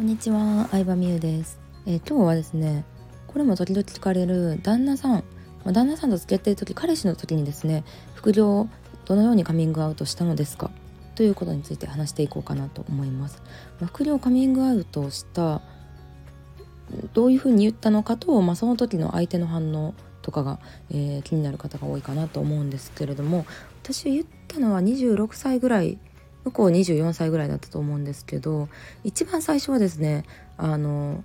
こんにちは、相葉美優です、えー、今日はですね、これも時々聞かれる旦那さん、まあ、旦那さんと付き合ってる時、彼氏の時にですね、副業どのようにカミングアウトしたのですか？ということについて話していこうかなと思います。まあ、副業カミングアウトしたどういうふうに言ったのかと、まあ、その時の相手の反応とかが、えー、気になる方が多いかなと思うんですけれども私言ったのは26歳ぐらい向こう24歳ぐらいだったと思うんですけど一番最初はですねあの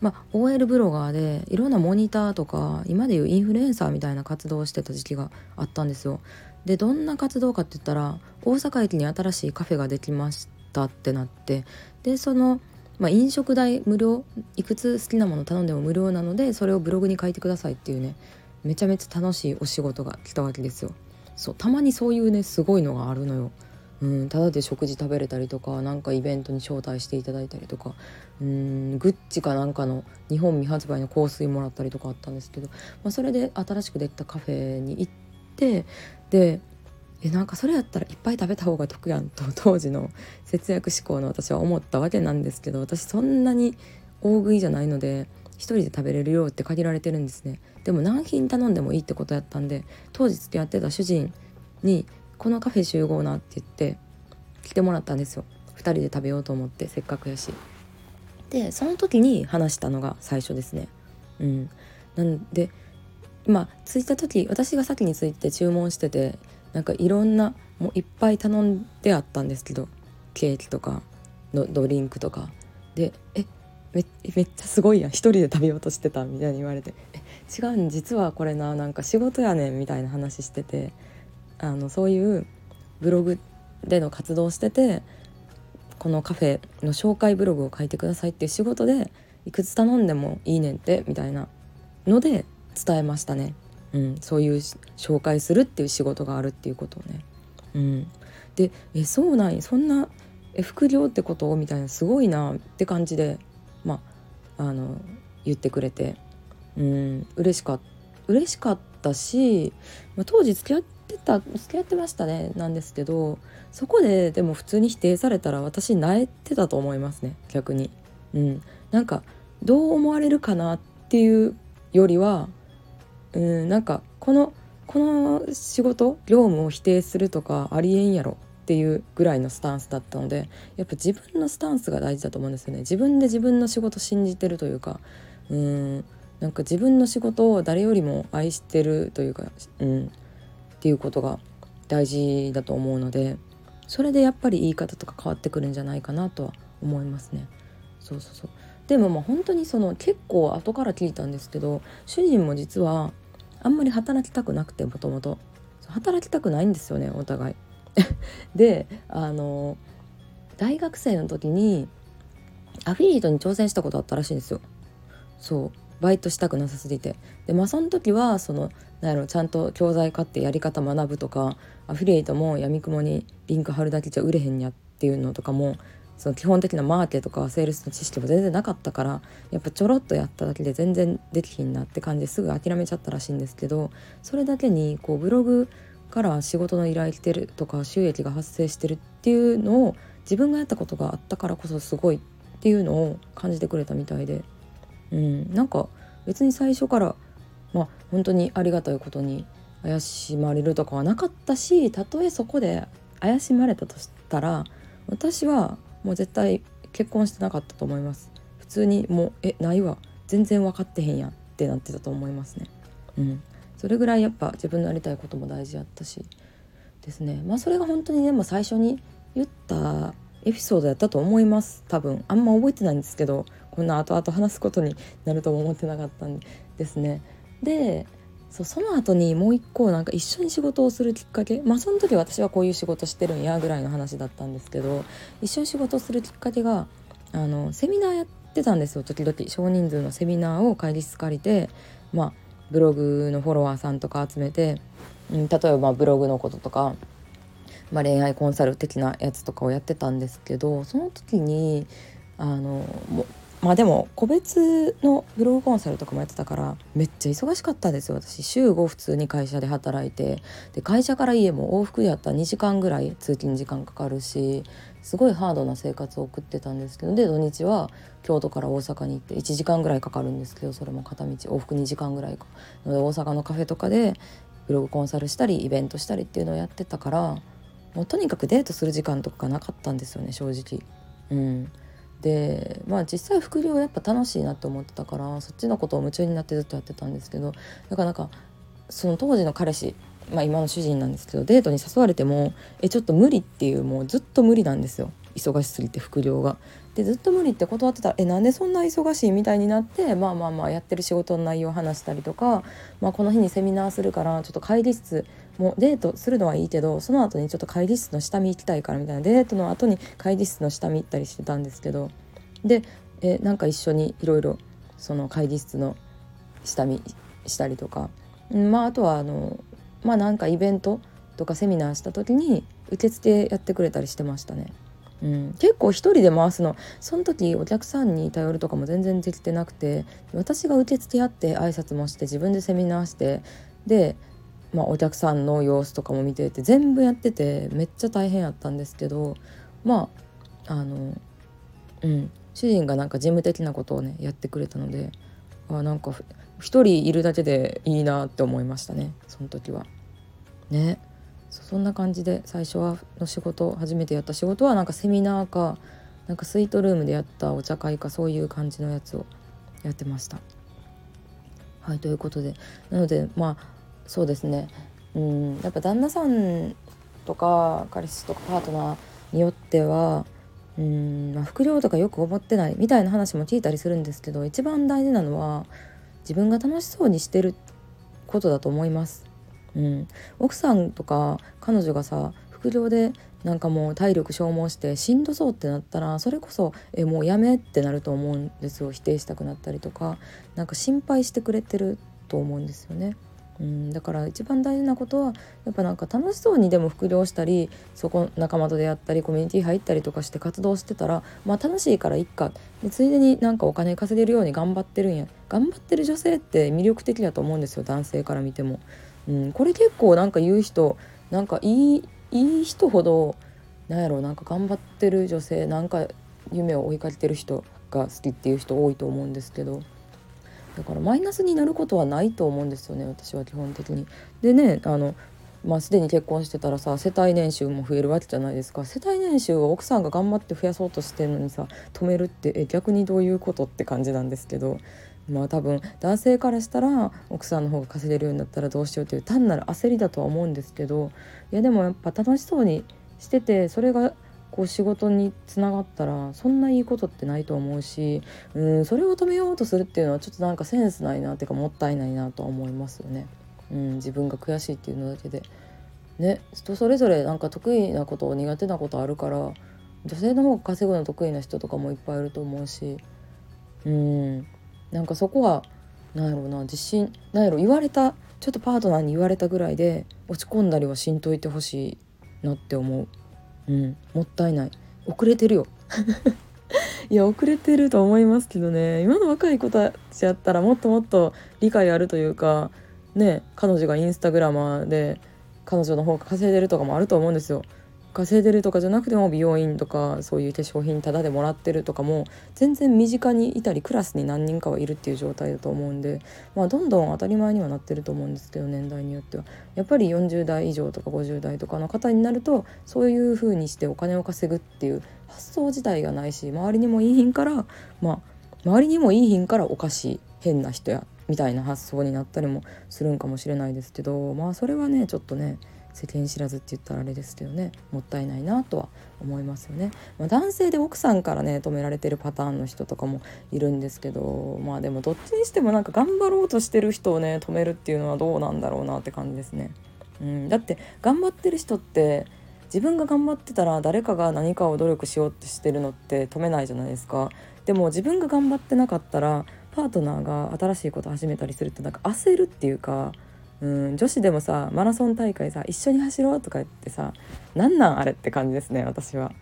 まあ、OL ブロガーでいろんなモニターとか今でいうインフルエンサーみたいな活動をしてた時期があったんですよ。でどんな活動かって言ったら大阪駅に新しいカフェができましたってなってでその、まあ、飲食代無料いくつ好きなもの頼んでも無料なのでそれをブログに書いてくださいっていうねめちゃめちゃ楽しいお仕事が来たわけですよ。そうたまにそういうねすごいのがあるのよ。うん、ただで食事食べれたりとかなんかイベントに招待していただいたりとかうんグッチかなんかの日本未発売の香水もらったりとかあったんですけど、まあ、それで新しくできたカフェに行ってでえなんかそれやったらいっぱい食べた方が得やんと 当時の節約志向の私は思ったわけなんですけど私そんなに大食いじゃないので1人で食べれる量って限られてるんですね。でも何品頼んでもいいってことやったんで当時付き合ってた主人にこのカフェ集合なって言って来てもらったんですよ。2人で食べようと思ってせっかくやし。でその時に話したのが最初ですね。うん。なんでまあ着いた時私が先に着いて注文しててなんかいろんなもういっぱい頼んであったんですけどケーキとかのドリンクとか。でえめめっちゃすごいやん。一人で食べようとしてたみたいに言われて「え違うん実はこれななんか仕事やねん」みたいな話してて。あのそういうブログでの活動をしててこのカフェの紹介ブログを書いてくださいっていう仕事でいくつ頼んでもいいねんってみたいなので伝えましたね、うん、そういう紹介するっていう仕事があるっていうことをね。うん、でえそうなんそんなえ副業ってことみたいなすごいなって感じでまああの言ってくれて。うん嬉しか嬉しかったし、まあ、当時付き合ってってた付き合ってましたねなんですけどそこででも普通に否定されたら私萎えてたと思いますね逆に。うん、なんかどう思われるかなっていうよりはうんなんかこのこの仕事業務を否定するとかありえんやろっていうぐらいのスタンスだったのでやっぱ自分のスタンスが大事だと思うんですよね。自分で自分の仕事信じてるというかうん。なんか自分の仕事を誰よりも愛してるというか、うん、っていうことが大事だと思うのでそれでやっぱり言い方とか変わってくるんじゃないかなとは思いますね。そうそうそうでもまあ本当にその結構後から聞いたんですけど主人も実はあんまり働きたくなくてもともと働きたくないんですよねお互い。であの大学生の時にアフィリエイトに挑戦したことあったらしいんですよ。そうバイトしたくなさすぎて。でまあその時はそのなんやろちゃんと教材買ってやり方学ぶとかアフィリエイトもやみくもにリンク貼るだけじゃ売れへんやっていうのとかもその基本的なマーケとかセールスの知識も全然なかったからやっぱちょろっとやっただけで全然できひんなって感じですぐ諦めちゃったらしいんですけどそれだけにこうブログから仕事の依頼来てるとか収益が発生してるっていうのを自分がやったことがあったからこそすごいっていうのを感じてくれたみたいで。うん。なんか別に最初からまあ本当にありがたいことに怪しまれるとかはなかったしたとえそこで怪しまれたとしたら私はもう絶対結婚してなかったと思います。普通にもうえないわ。全然分かってへんやってなってたと思いますね。うん。それぐらいやっぱ自分のやりたいことも大事やったしですね。まあそれが本当にでも最初に言ったエピソードやったと思います。多分。あんま覚えてないんですけどこんな後々話すことになるとも思ってなかったんですね。でそうその後にもう一個なんか一緒に仕事をするきっかけ。まあその時私はこういう仕事してるんやぐらいの話だったんですけど一緒に仕事をするきっかけがあのセミナーやってたんですよ時々。少人数のセミナーを会議室借りてまあブログのフォロワーさんとか集めて、うん、例えばブログのこととか、まあ、恋愛コンサル的なやつとかをやってたんですけどその時にあのまあでも個別のブログコンサルとかもやってたからめっちゃ忙しかったですよ私。週5普通に会社で働いて。で会社から家も往復やった。ら2時間ぐらい通勤時間かかるしすごいハードな生活を送ってたんですけど。で土日は京都から大阪に行って1時間ぐらいかかるんですけどそれも片道往復2時間ぐらいか。ので大阪のカフェとかでブログコンサルしたりイベントしたりっていうのをやってたからもうとにかくデートする時間とかがなかったんですよね正直。うん。でまあ実際副業やっぱ楽しいなって思ってたからそっちのことを夢中になってずっとやってたんですけどだからなかその当時の彼氏まあ今の主人なんですけどデートに誘われてもえちょっと無理っていうもうずっと無理なんですよ。忙しすぎて副業が。でずっと無理って断ってたらえなんでそんな忙しいみたいになってまあまあまあやってる仕事の内容を話したりとか、まあ、この日にセミナーするからちょっと会議室もデートするのはいいけどその後にちょっと会議室の下見行きたいからみたいなデートの後に会議室の下見行ったりしてたんですけどでえなんか一緒にいろいろその会議室の下見したりとか、まああとはあのまあなんかイベントとかセミナーした時に受付やってくれたりしてましたね。うん、結構一人で回すの。その時お客さんに頼るとかも全然できてなくて私が受け付やって挨拶もして自分でセミナーしてで、まあ、お客さんの様子とかも見てて全部やっててめっちゃ大変やったんですけどまああのうん。主人がなんか事務的なことをねやってくれたのであなんか一人いるだけでいいなって思いましたねその時は。ね。そんな感じで最初はの仕事初めてやった仕事はなんかセミナーかなんかスイートルームでやったお茶会かそういう感じのやつをやってました。はいということでなのでまあそうですねうんやっぱ旦那さんとか彼氏とかパートナーによってはうん、まあ、副業とかよく思ってないみたいな話も聞いたりするんですけど一番大事なのは自分が楽しそうにしてることだと思います。うん、奥さんとか彼女がさ副業でなんかもう体力消耗してしんどそうってなったらそれこそえもうやめってなると思うんですよ。否定したくなったりとか。なんか心配してくれてると思うんですよね。うん、だから一番大事なことはやっぱなんか楽しそうにでも副業したりそこ仲間と出会ったりコミュニティ入ったりとかして活動してたらまあ楽しいからいっか。でついでになんかお金稼げるように頑張ってるんや。頑張ってる女性って魅力的だと思うんですよ。男性から見ても。うん、これ結構なんか言う人なんかいいいい人ほどなんやろうなんか頑張ってる女性なんか夢を追いかけてる人が好きっていう人多いと思うんですけどだからマイナスになることはないと思うんですよね私は基本的に。でねあのまあ、すでに結婚してたらさ世帯年収も増えるわけじゃないですか世帯年収を奥さんが頑張って増やそうとしてるのにさ止めるってえ逆にどういうことって感じなんですけどまあ多分男性からしたら奥さんの方が稼げるようになったらどうしようという単なる焦りだとは思うんですけどいやでもやっぱ楽しそうにしててそれがこう仕事につながったらそんないいことってないと思うしうんそれを止めようとするっていうのはちょっとなんかセンスないなっていうかもったいないなとは思いますよね。うん、自分が悔しいっていうのだけで。ね、人それぞれなんか得意なこと苦手なことあるから女性の方が稼ぐの得意な人とかもいっぱいいると思うしうんなんかそこはなんやろうな自信なんやろ言われたちょっとパートナーに言われたぐらいで落ち込んだりはしんといてほしいなって思う。うんもったいない。遅れてるよ。いや遅れてると思いますけどね。今の若い子たちやったらもっともっと理解あるというかね彼女がインスタグラマーで彼女の方が稼いでるとかもあると思うんですよ。稼いでるとかじゃなくても美容院とかそういう化粧品タダでもらってるとかも全然身近にいたりクラスに何人かはいるっていう状態だと思うんで、まあ、どんどん当たり前にはなってると思うんですけど年代によってはやっぱり40代以上とか50代とかの方になるとそういう風にしてお金を稼ぐっていう発想自体がないし周りにもいい品からまあ周りにもいい品からおかしい変な人やみたいな発想になったりもするんかもしれないですけどまあそれはねちょっとね世間知らずって言ったらあれですけどねもったいないなとは思いますよね、まあ、男性で奥さんからね止められてるパターンの人とかもいるんですけどまあでもどっちにしてもなんか頑張ろうとしてる人をね止めるっていうのはどうなんだろうなって感じですね、うん、だって頑張ってる人って自分が頑張ってたら誰かが何かを努力しようってしてるのって止めないじゃないですか。でも自分が頑張ってなかったらパートナーが新しいこと始めたりするとなんか焦るっていうかうん女子でもさマラソン大会さ一緒に走ろうとか言ってさなんなんあれって感じですね私は。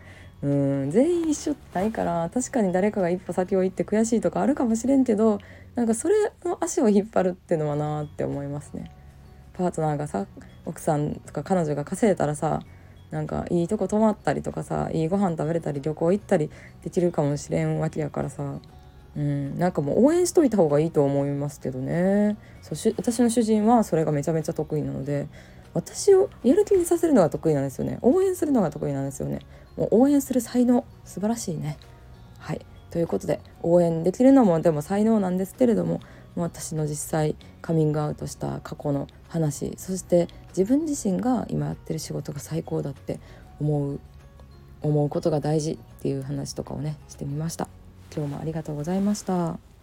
うん全員一緒ってないから確かに誰かが一歩先を行って悔しいとかあるかもしれんけどなんかそれの足を引っ張るっていうのはなって思いますね。パートナーがさ奥さんとか彼女が稼いだらさなんかいいとこ泊まったりとかさいいご飯食べれたり旅行行ったりできるかもしれんわけやからさうん。なんかもう応援しといた方がいいと思いますけどね。そうし私の主人はそれがめちゃめちゃ得意なので私をやる気にさせるのが得意なんですよね。応援するのが得意なんですよね。もう応援する才能素晴らしいね。はい。ということで応援できるのもでも才能なんですけれども私の実際カミングアウトした過去の話そして自分自身が今やってる仕事が最高だって思う思うことが大事っていう話とかをねしてみました。今日もありがとうございました。